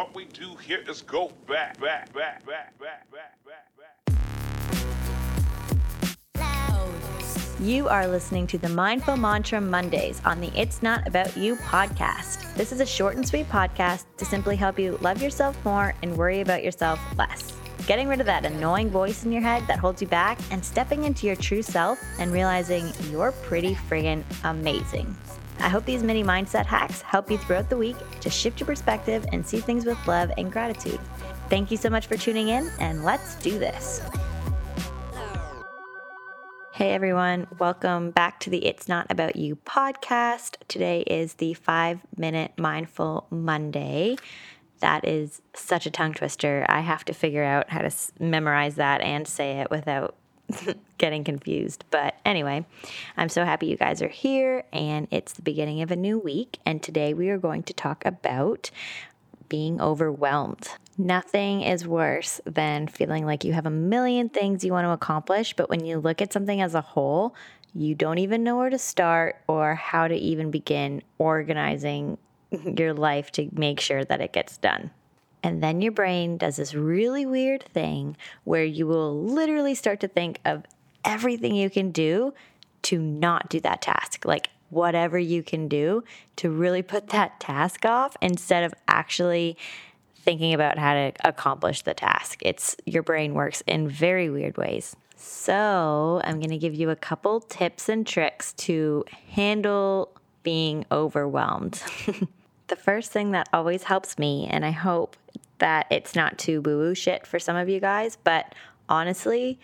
what we do here is go back, back, back, back, back, back, back, back. You are listening to the Mindful Mantra Mondays on the It's Not About You podcast. This is a short and sweet podcast to simply help you love yourself more and worry about yourself less. Getting rid of that annoying voice in your head that holds you back and stepping into your true self and realizing you're pretty friggin' amazing. I hope these mini mindset hacks help you throughout the week to shift your perspective and see things with love and gratitude. Thank you so much for tuning in, and let's do this. Hey everyone, welcome back to the It's Not About You podcast. Today is the five minute mindful Monday. That is such a tongue twister. I have to figure out how to memorize that and say it without getting confused. But anyway, I'm so happy you guys are here and it's the beginning of a new week. And today we are going to talk about being overwhelmed. Nothing is worse than feeling like you have a million things you want to accomplish, but when you look at something as a whole, you don't even know where to start or how to even begin organizing your life to make sure that it gets done. And then your brain does this really weird thing where you will literally start to think of everything you can do to not do that task. Like whatever you can do to really put that task off instead of actually thinking about how to accomplish the task. It's your brain works in very weird ways. So, I'm going to give you a couple tips and tricks to handle being overwhelmed. the first thing that always helps me, and I hope that it's not too boo boo shit for some of you guys, but honestly,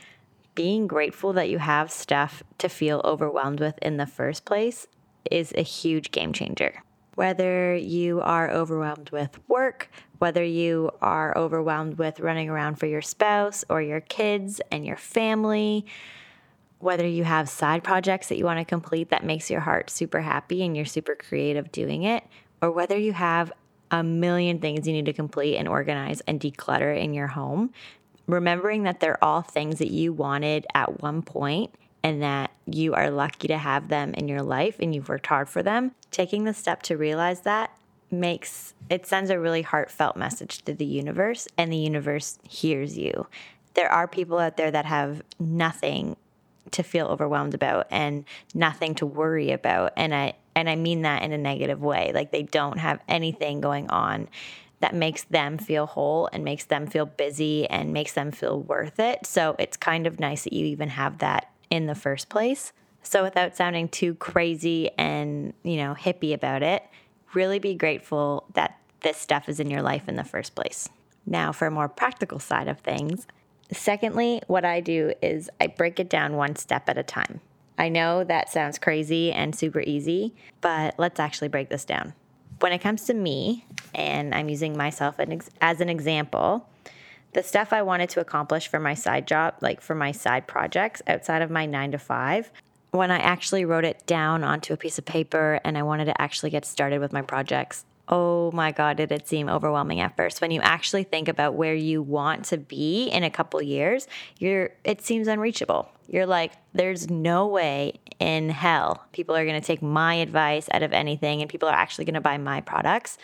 being grateful that you have stuff to feel overwhelmed with in the first place is a huge game changer. Whether you are overwhelmed with work, whether you are overwhelmed with running around for your spouse or your kids and your family, whether you have side projects that you want to complete that makes your heart super happy and you're super creative doing it, or whether you have a million things you need to complete and organize and declutter in your home, remembering that they're all things that you wanted at one point and that you are lucky to have them in your life and you've worked hard for them, taking the step to realize that makes it sends a really heartfelt message to the universe and the universe hears you. There are people out there that have nothing to feel overwhelmed about and nothing to worry about and I and I mean that in a negative way. Like they don't have anything going on that makes them feel whole and makes them feel busy and makes them feel worth it. So it's kind of nice that you even have that in the first place. So without sounding too crazy and, you know, hippie about it, really be grateful that this stuff is in your life in the first place. Now, for a more practical side of things, secondly, what I do is I break it down one step at a time. I know that sounds crazy and super easy, but let's actually break this down. When it comes to me, and I'm using myself as an example, the stuff I wanted to accomplish for my side job, like for my side projects outside of my nine to five, when I actually wrote it down onto a piece of paper and I wanted to actually get started with my projects, oh my God, did it seem overwhelming at first. When you actually think about where you want to be in a couple years, you're it seems unreachable. You're like, there's no way in hell people are gonna take my advice out of anything and people are actually gonna buy my products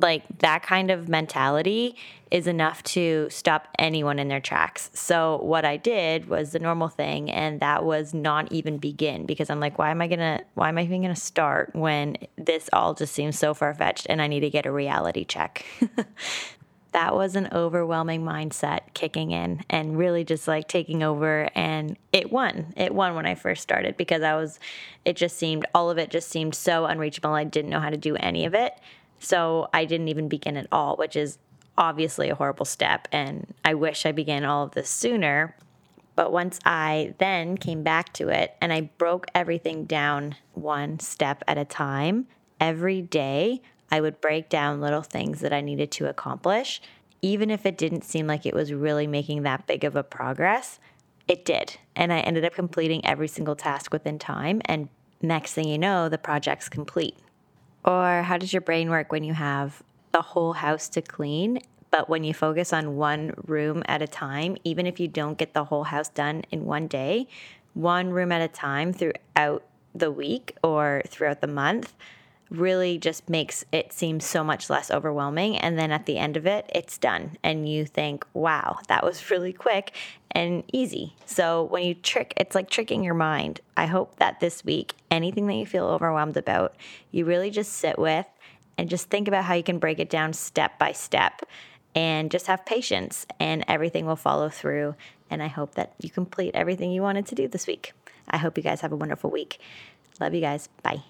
like that kind of mentality is enough to stop anyone in their tracks. So what I did was the normal thing and that was not even begin because I'm like why am I going to why am I even going to start when this all just seems so far-fetched and I need to get a reality check. that was an overwhelming mindset kicking in and really just like taking over and it won it won when i first started because i was it just seemed all of it just seemed so unreachable i didn't know how to do any of it so I didn't even begin at all, which is obviously a horrible step. And I wish I began all of this sooner. But once I then came back to it and I broke everything down one step at a time, every day I would break down little things that I needed to accomplish. Even if it didn't seem like it was really making that big of a progress, it did. And I ended up completing every single task within time. And next thing you know, the project's complete. Or how does your brain work when you have the whole house to clean? But when you focus on one room at a time, even if you don't get the whole house done in one day, one room at a time throughout the week or throughout the month really just makes it seem so much less overwhelming. And then at the end of it, it's done. And you think, wow, that was really quick and easy. So when you trick, it's like tricking your mind. I hope that this week, anything that you feel overwhelmed about, you really just sit with and just think about how you can break it down step by step and just have patience and everything will follow through. And I hope that you complete everything you wanted to do this week. I hope you guys have a wonderful week. Love you guys. Bye.